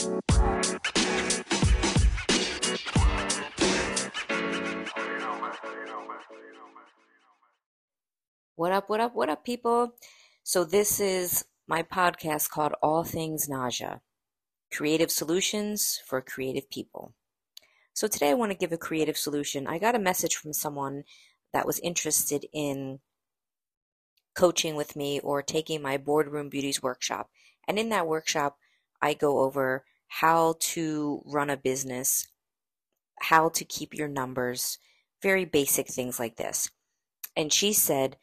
What up, what up, what up, people? So, this is my podcast called All Things Naja Creative Solutions for Creative People. So, today I want to give a creative solution. I got a message from someone that was interested in coaching with me or taking my Boardroom Beauties workshop. And in that workshop, I go over how to run a business, how to keep your numbers, very basic things like this. And she said,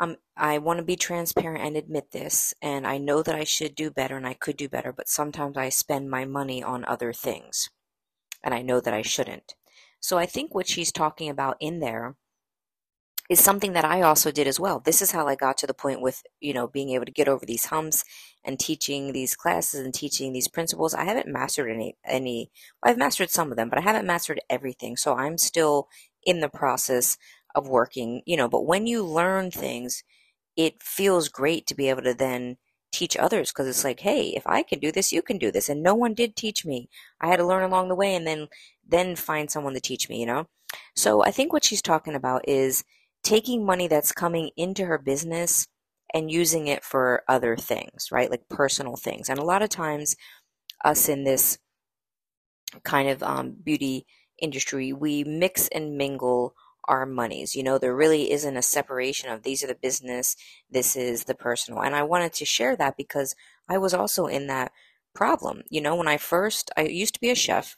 um, I want to be transparent and admit this, and I know that I should do better and I could do better, but sometimes I spend my money on other things, and I know that I shouldn't. So I think what she's talking about in there is something that I also did as well. This is how I got to the point with, you know, being able to get over these humps and teaching these classes and teaching these principles. I haven't mastered any, any, I've mastered some of them, but I haven't mastered everything. So I'm still in the process of working, you know, but when you learn things, it feels great to be able to then teach others because it's like, hey, if I can do this, you can do this. And no one did teach me. I had to learn along the way and then then find someone to teach me, you know? So I think what she's talking about is taking money that's coming into her business and using it for other things, right? Like personal things. And a lot of times us in this kind of um, beauty industry, we mix and mingle our monies. You know, there really isn't a separation of these are the business, this is the personal. And I wanted to share that because I was also in that problem. You know, when I first, I used to be a chef.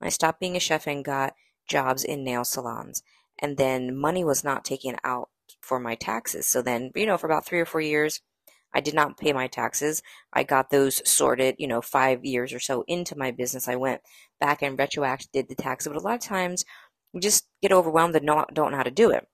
I stopped being a chef and got jobs in nail salons. And then money was not taken out for my taxes. So then, you know, for about three or four years, I did not pay my taxes. I got those sorted, you know, five years or so into my business. I went back and retroactive did the tax. But a lot of times we just get overwhelmed and not, don't know how to do it.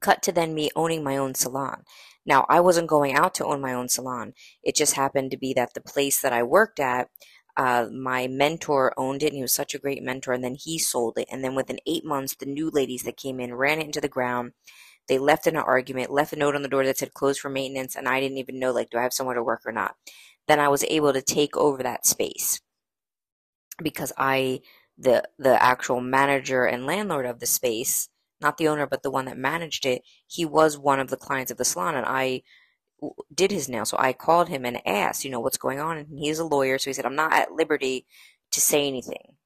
Cut to then me owning my own salon. Now, I wasn't going out to own my own salon. It just happened to be that the place that I worked at, uh, my mentor owned it and he was such a great mentor and then he sold it. And then within eight months, the new ladies that came in ran it into the ground. They left in an argument, left a note on the door that said closed for maintenance, and I didn't even know, like, do I have somewhere to work or not? Then I was able to take over that space because I the the actual manager and landlord of the space, not the owner but the one that managed it, he was one of the clients of the salon and I did his nail. So I called him and asked, you know, what's going on? And he's a lawyer, so he said, I'm not at liberty to say anything.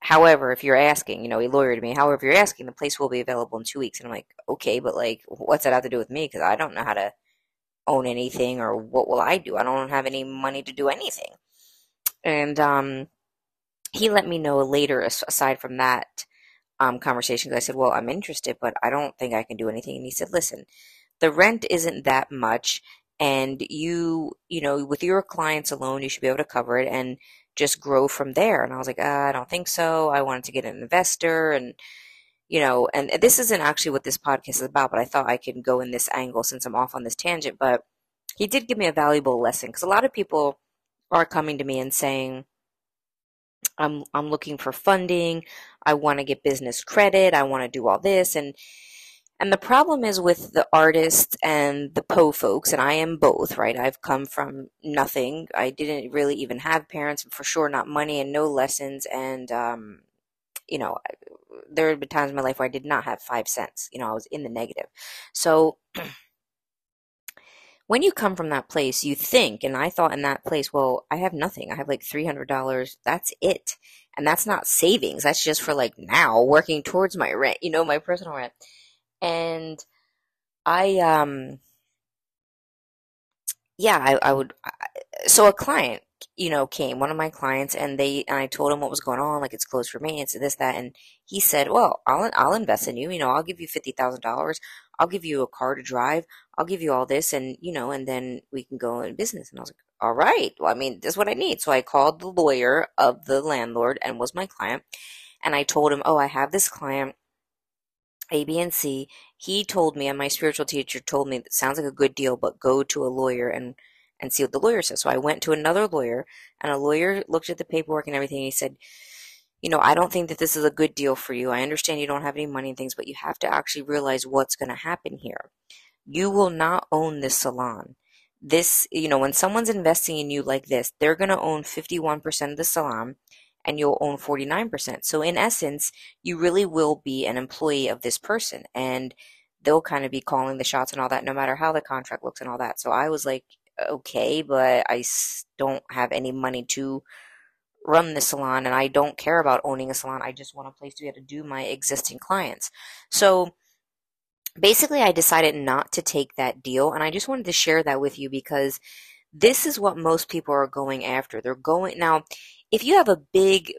However, if you're asking, you know, he lawyered me. However, if you're asking, the place will be available in two weeks. And I'm like, okay, but like, what's that have to do with me? Because I don't know how to own anything or what will I do? I don't have any money to do anything. And um, he let me know later, aside from that um, conversation, because I said, Well, I'm interested, but I don't think I can do anything. And he said, Listen, the rent isn't that much. And you, you know, with your clients alone, you should be able to cover it and just grow from there. And I was like, uh, I don't think so. I wanted to get an investor and, you know, and this isn't actually what this podcast is about, but I thought I could go in this angle since I'm off on this tangent. But he did give me a valuable lesson because a lot of people are coming to me and saying, I'm I'm looking for funding. I want to get business credit. I want to do all this and and the problem is with the artists and the po folks, and I am both, right? I've come from nothing. I didn't really even have parents, for sure not money and no lessons. And, um, you know, there have been times in my life where I did not have five cents. You know, I was in the negative. So when you come from that place, you think, and I thought in that place, well, I have nothing. I have like $300. That's it. And that's not savings. That's just for like now working towards my rent, you know, my personal rent. And I, um, yeah, I, I would, so a client, you know, came, one of my clients, and they, and I told him what was going on, like it's closed for maintenance and this, that, and he said, well, I'll, I'll invest in you, you know, I'll give you $50,000. I'll give you a car to drive. I'll give you all this and, you know, and then we can go in business. And I was like, all right. Well, I mean, this is what I need. So I called the lawyer of the landlord and was my client. And I told him, oh, I have this client, A, B, and C. He told me, and my spiritual teacher told me, that sounds like a good deal, but go to a lawyer and, and see what the lawyer says. So I went to another lawyer and a lawyer looked at the paperwork and everything. And he said, you know, I don't think that this is a good deal for you. I understand you don't have any money and things, but you have to actually realize what's going to happen here. You will not own this salon. this, you know, when someone's investing in you like this, they're going to own 51% of the salon and you'll own 49%. So in essence, you really will be an employee of this person and they'll kind of be calling the shots and all that no matter how the contract looks and all that. So I was like, okay, but I don't have any money to run the salon and I don't care about owning a salon. I just want a place to be able to do my existing clients. So basically, I decided not to take that deal. And I just wanted to share that with you because this is what most people are going after. They're going now, if you have a big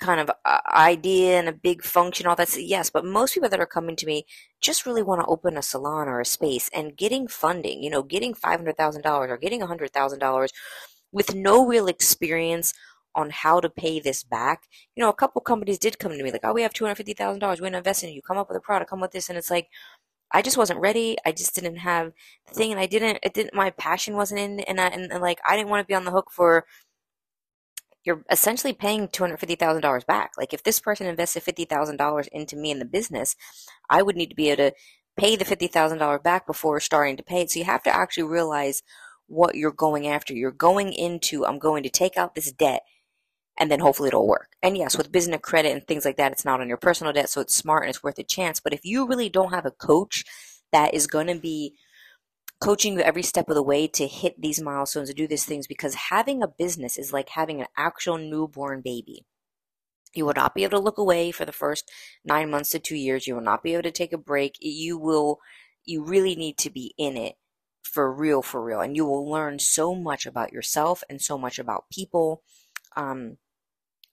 kind of uh, idea and a big function, all that, yes, but most people that are coming to me just really want to open a salon or a space and getting funding, you know, getting $500,000 or getting $100,000 with no real experience on how to pay this back. You know, a couple companies did come to me like, oh, we have $250,000. We're going to invest in you. Come up with a product, come with this. And it's like, I just wasn't ready. I just didn't have the thing. And I didn't, it didn't, my passion wasn't in, and, I, and, and like, I didn't want to be on the hook for, you're essentially paying $250,000 back. Like if this person invested $50,000 into me in the business, I would need to be able to pay the $50,000 back before starting to pay it. So you have to actually realize what you're going after. You're going into, I'm going to take out this debt and then hopefully it'll work. And yes, with business credit and things like that, it's not on your personal debt, so it's smart and it's worth a chance. But if you really don't have a coach that is going to be coaching you every step of the way to hit these milestones to do these things, because having a business is like having an actual newborn baby. You will not be able to look away for the first nine months to two years. You will not be able to take a break. You will, you really need to be in it for real, for real. And you will learn so much about yourself and so much about people. Um,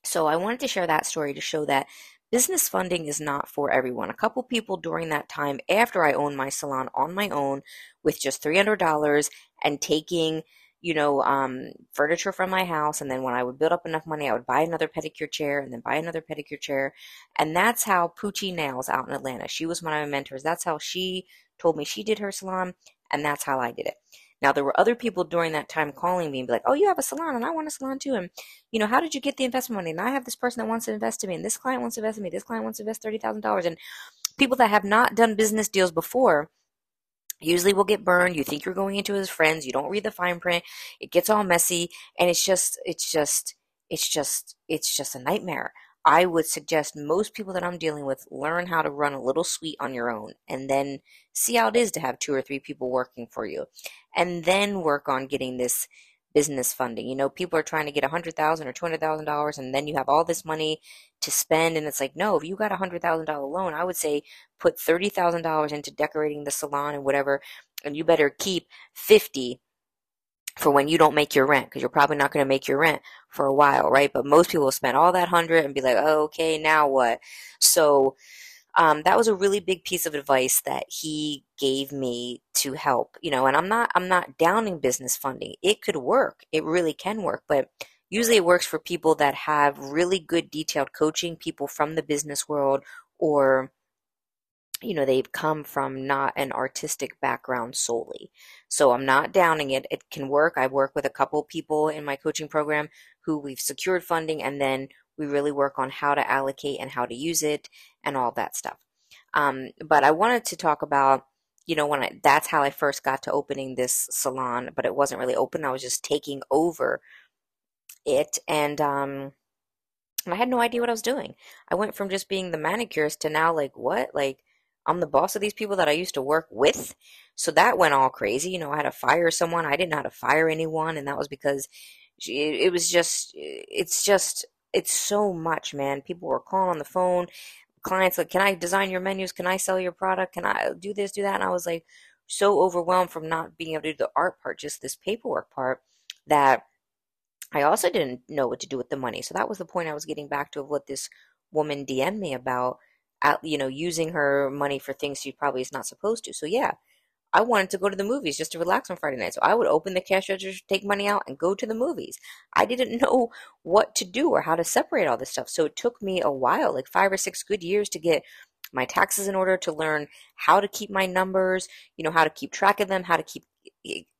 so I wanted to share that story to show that business funding is not for everyone. A couple people during that time after I owned my salon on my own with just $300 and taking you know, um, furniture from my house. And then when I would build up enough money, I would buy another pedicure chair and then buy another pedicure chair. And that's how Poochie Nails out in Atlanta, she was one of my mentors. That's how she told me she did her salon. And that's how I did it. Now, there were other people during that time calling me and be like, oh, you have a salon and I want a salon too. And, you know, how did you get the investment money? And I have this person that wants to invest in me and this client wants to invest in me. This client wants to invest $30,000. And people that have not done business deals before usually will get burned. You think you're going into his friends. You don't read the fine print. It gets all messy and it's just, it's just, it's just, it's just a nightmare. I would suggest most people that I'm dealing with learn how to run a little suite on your own and then see how it is to have two or three people working for you and then work on getting this business funding. You know, people are trying to get a hundred thousand or two hundred thousand dollars and then you have all this money to spend and it's like, no, if you got a hundred thousand dollar loan, I would say put thirty thousand dollars into decorating the salon and whatever, and you better keep fifty for when you don't make your rent because you're probably not going to make your rent for a while, right? But most people spend all that hundred and be like, oh, okay, now what? So um, that was a really big piece of advice that he gave me to help, you know. And I'm not I'm not downing business funding. It could work. It really can work, but usually it works for people that have really good detailed coaching, people from the business world or you know, they've come from not an artistic background solely. So I'm not downing it. It can work. I work with a couple people in my coaching program who we've secured funding and then we really work on how to allocate and how to use it and all that stuff. Um, but I wanted to talk about, you know, when I, that's how I first got to opening this salon, but it wasn't really open. I was just taking over it and, um, I had no idea what I was doing. I went from just being the manicurist to now like, what? Like, I'm the boss of these people that I used to work with. So that went all crazy. You know, I had to fire someone. I didn't know how to fire anyone. And that was because it was just, it's just, it's so much, man. People were calling on the phone. Clients like, can I design your menus? Can I sell your product? Can I do this, do that? And I was like so overwhelmed from not being able to do the art part, just this paperwork part that I also didn't know what to do with the money. So that was the point I was getting back to of what this woman DM'd me about at, you know, using her money for things she probably is not supposed to. So yeah, I wanted to go to the movies just to relax on Friday night. So I would open the cash register, take money out, and go to the movies. I didn't know what to do or how to separate all this stuff. So it took me a while, like five or six good years to get my taxes in order to learn how to keep my numbers, you know, how to keep track of them, how to keep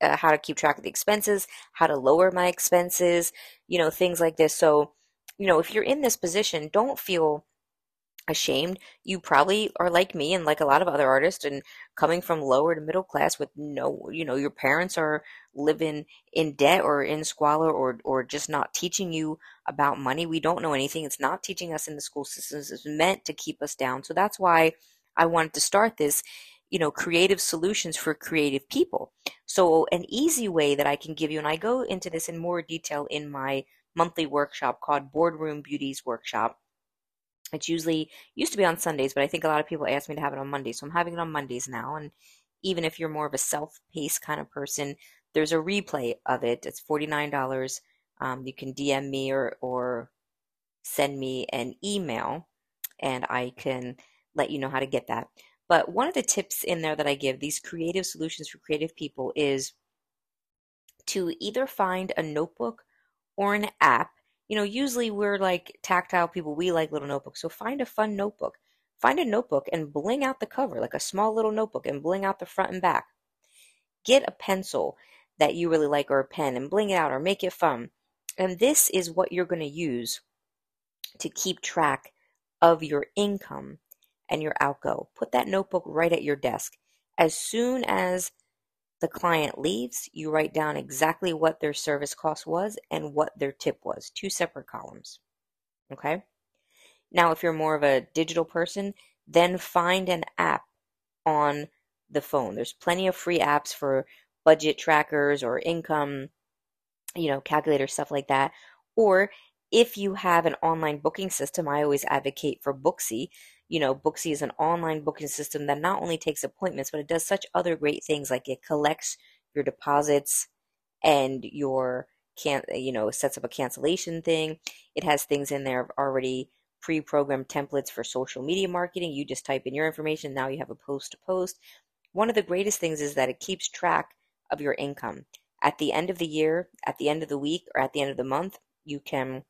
uh, how to keep track of the expenses, how to lower my expenses, you know, things like this. So, you know, if you're in this position, don't feel ashamed. You probably are like me and like a lot of other artists and coming from lower to middle class with no, you know, your parents are living in debt or in squalor or or just not teaching you about money. We don't know anything. It's not teaching us in the school systems. It's meant to keep us down. So that's why I wanted to start this, you know, creative solutions for creative people. So an easy way that I can give you and I go into this in more detail in my monthly workshop called Boardroom Beauties Workshop it's usually used to be on Sundays, but I think a lot of people ask me to have it on Mondays. So I'm having it on Mondays now. And even if you're more of a self-paced kind of person, there's a replay of it. It's $49. Um, you can DM me or, or send me an email and I can let you know how to get that. But one of the tips in there that I give, these creative solutions for creative people, is to either find a notebook or an app you know, usually we're like tactile people. We like little notebooks. So find a fun notebook. Find a notebook and bling out the cover, like a small little notebook, and bling out the front and back. Get a pencil that you really like or a pen and bling it out or make it fun. And this is what you're going to use to keep track of your income and your outgo. Put that notebook right at your desk. As soon as the client leaves, you write down exactly what their service cost was and what their tip was, two separate columns. Okay? Now, if you're more of a digital person, then find an app on the phone. There's plenty of free apps for budget trackers or income, you know, calculators, stuff like that. Or if you have an online booking system, I always advocate for Booksy you know, Booksy is an online booking system that not only takes appointments, but it does such other great things like it collects your deposits and your can you know sets up a cancellation thing. It has things in there already pre-programmed templates for social media marketing. You just type in your information, now you have a post to post. One of the greatest things is that it keeps track of your income. At the end of the year, at the end of the week, or at the end of the month, you can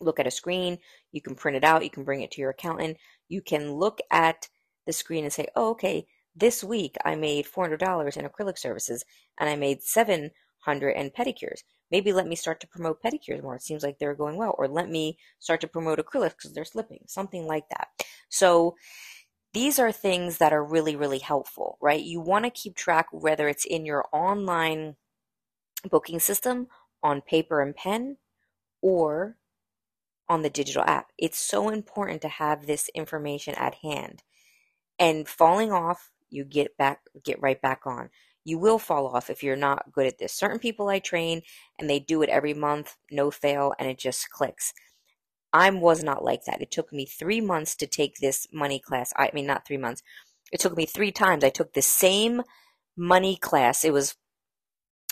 look at a screen, you can print it out, you can bring it to your accountant, you can look at the screen and say, oh, okay, this week I made $400 in acrylic services and I made 700 in pedicures. Maybe let me start to promote pedicures more. It seems like they're going well. Or let me start to promote acrylics because they're slipping, something like that. So these are things that are really, really helpful, right? You want to keep track whether it's in your online booking system on paper and pen or on the digital app. It's so important to have this information at hand. And falling off, you get back get right back on. You will fall off if you're not good at this. Certain people I train and they do it every month, no fail, and it just clicks. I was not like that. It took me three months to take this money class. I mean, not three months. It took me three times. I took the same money class. It was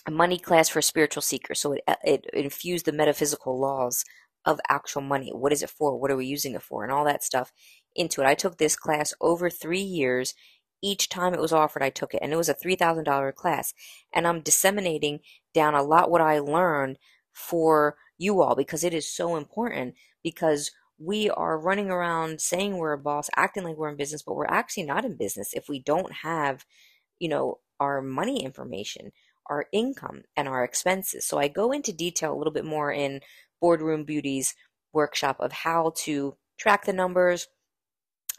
a money class for spiritual seekers. So it, it infused the metaphysical laws of actual money. What is it for? What are we using it for? And all that stuff into it. I took this class over three years. Each time it was offered, I took it. And it was a $3,000 class. And I'm disseminating down a lot what I learned for you all because it is so important because we are running around saying we're a boss, acting like we're in business, but we're actually not in business if we don't have, you know, our money information, our income, and our expenses. So I go into detail a little bit more in Boardroom Beauties workshop of how to track the numbers,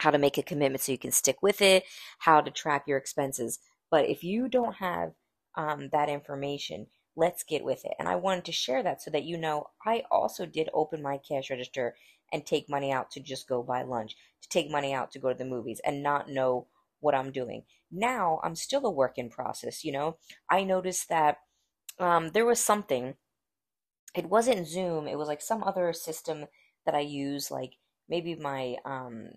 how to make a commitment so you can stick with it, how to track your expenses. But if you don't have um, that information, let's get with it. And I wanted to share that so that you know I also did open my cash register and take money out to just go buy lunch, to take money out to go to the movies and not know what I'm doing. Now I'm still a work in process, you know. I noticed that um, there was something it wasn't Zoom. It was like some other system that I use, like maybe my um,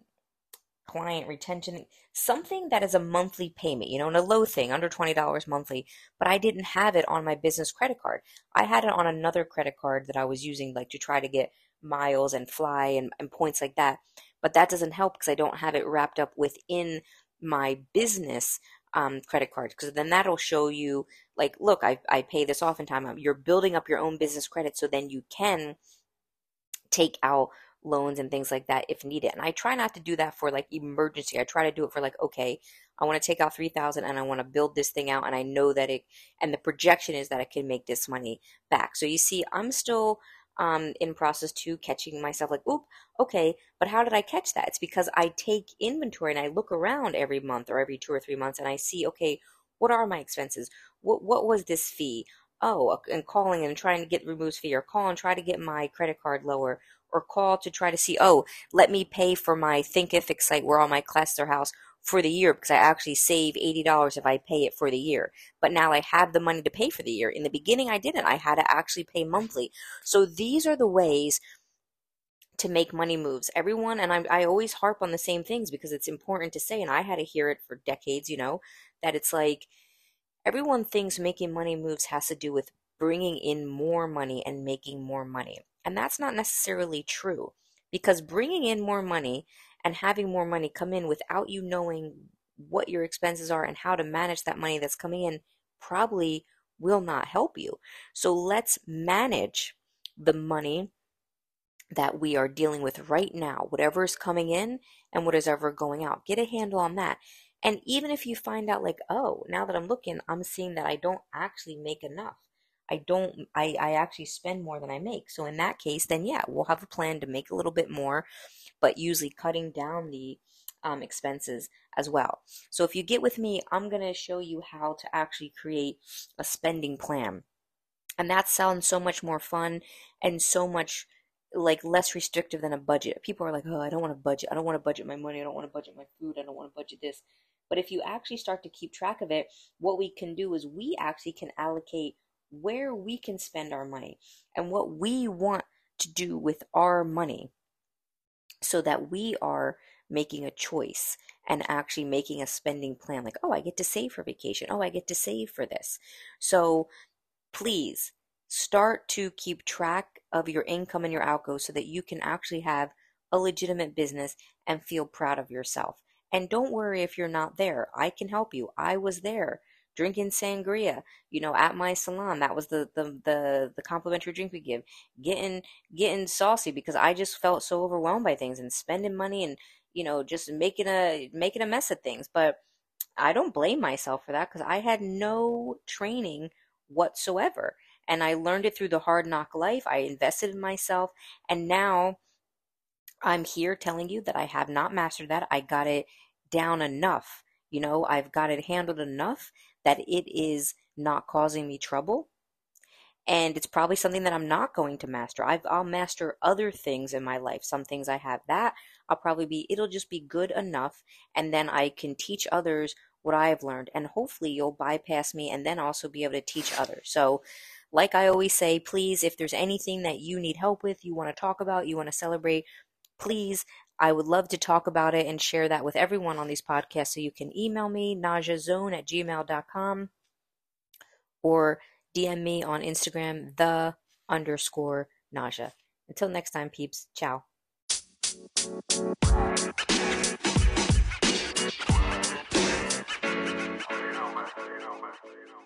client retention, something that is a monthly payment, you know, and a low thing, under $20 monthly. But I didn't have it on my business credit card. I had it on another credit card that I was using, like to try to get miles and fly and, and points like that. But that doesn't help because I don't have it wrapped up within my business um, credit card because then that'll show you like look I, I pay this off in time. You're building up your own business credit so then you can take out loans and things like that if needed. And i try not to do that for like emergency. I try to do it for like okay i want to take out 3000 and i want to build this thing out and i know that it and the projection is that i can make this money back. So you see i'm still um, in process to catching myself like, oop, okay, but how did I catch that? It's because I take inventory and I look around every month or every two or three months and I see, okay, what are my expenses? What what was this fee? Oh, and calling and trying to get removes fee, or call and try to get my credit card lower, or call to try to see, oh, let me pay for my Thinkific site where all my classes are housed for the year because I actually save $80 if I pay it for the year. But now I have the money to pay for the year. In the beginning, I didn't. I had to actually pay monthly. So these are the ways to make money moves. Everyone, and I, I always harp on the same things because it's important to say, and I had to hear it for decades, you know, that it's like everyone thinks making money moves has to do with bringing in more money and making more money. And that's not necessarily true because bringing in more money and having more money come in without you knowing what your expenses are and how to manage that money that's coming in probably will not help you. So let's manage the money that we are dealing with right now, whatever is coming in and what is ever going out. Get a handle on that. And even if you find out, like, oh, now that I'm looking, I'm seeing that I don't actually make enough. I don't, I, I actually spend more than I make. So in that case, then yeah, we'll have a plan to make a little bit more but usually cutting down the um, expenses as well. So if you get with me, I'm going to show you how to actually create a spending plan. And that sounds so much more fun and so much like less restrictive than a budget. People are like, "Oh, I don't want to budget. I don't want to budget my money. I don't want to budget my food. I don't want to budget this." But if you actually start to keep track of it, what we can do is we actually can allocate where we can spend our money and what we want to do with our money so that we are making a choice and actually making a spending plan like, oh, I get to save for vacation. Oh, I get to save for this. So please start to keep track of your income and your outgo so that you can actually have a legitimate business and feel proud of yourself. And don't worry if you're not there. I can help you. I was there drinking sangria, you know, at my salon. That was the the the, the complimentary drink we give. Getting getting saucy because I just felt so overwhelmed by things and spending money and you know just making a making a mess of things. But I don't blame myself for that because I had no training whatsoever. And I learned it through the hard knock life. I invested in myself. And now I'm here telling you that I have not mastered that. I got it down enough. You know, I've got it handled enough that it is not causing me trouble. And it's probably something that I'm not going to master. i will master other things in my life. Some things I have that I'll probably be, it'll just be good enough. And then I can teach others what I've learned. And hopefully you'll bypass me and then also be able to teach others. So, like I always say, please, if there's anything that you need help with, you want to talk about, you want to celebrate, please I would love to talk about it and share that with everyone on these podcasts. So you can email me, najazone at gmail.com or DM me on Instagram, the underscore naja. Until next time, peeps. Ciao. you know, man. You know, man.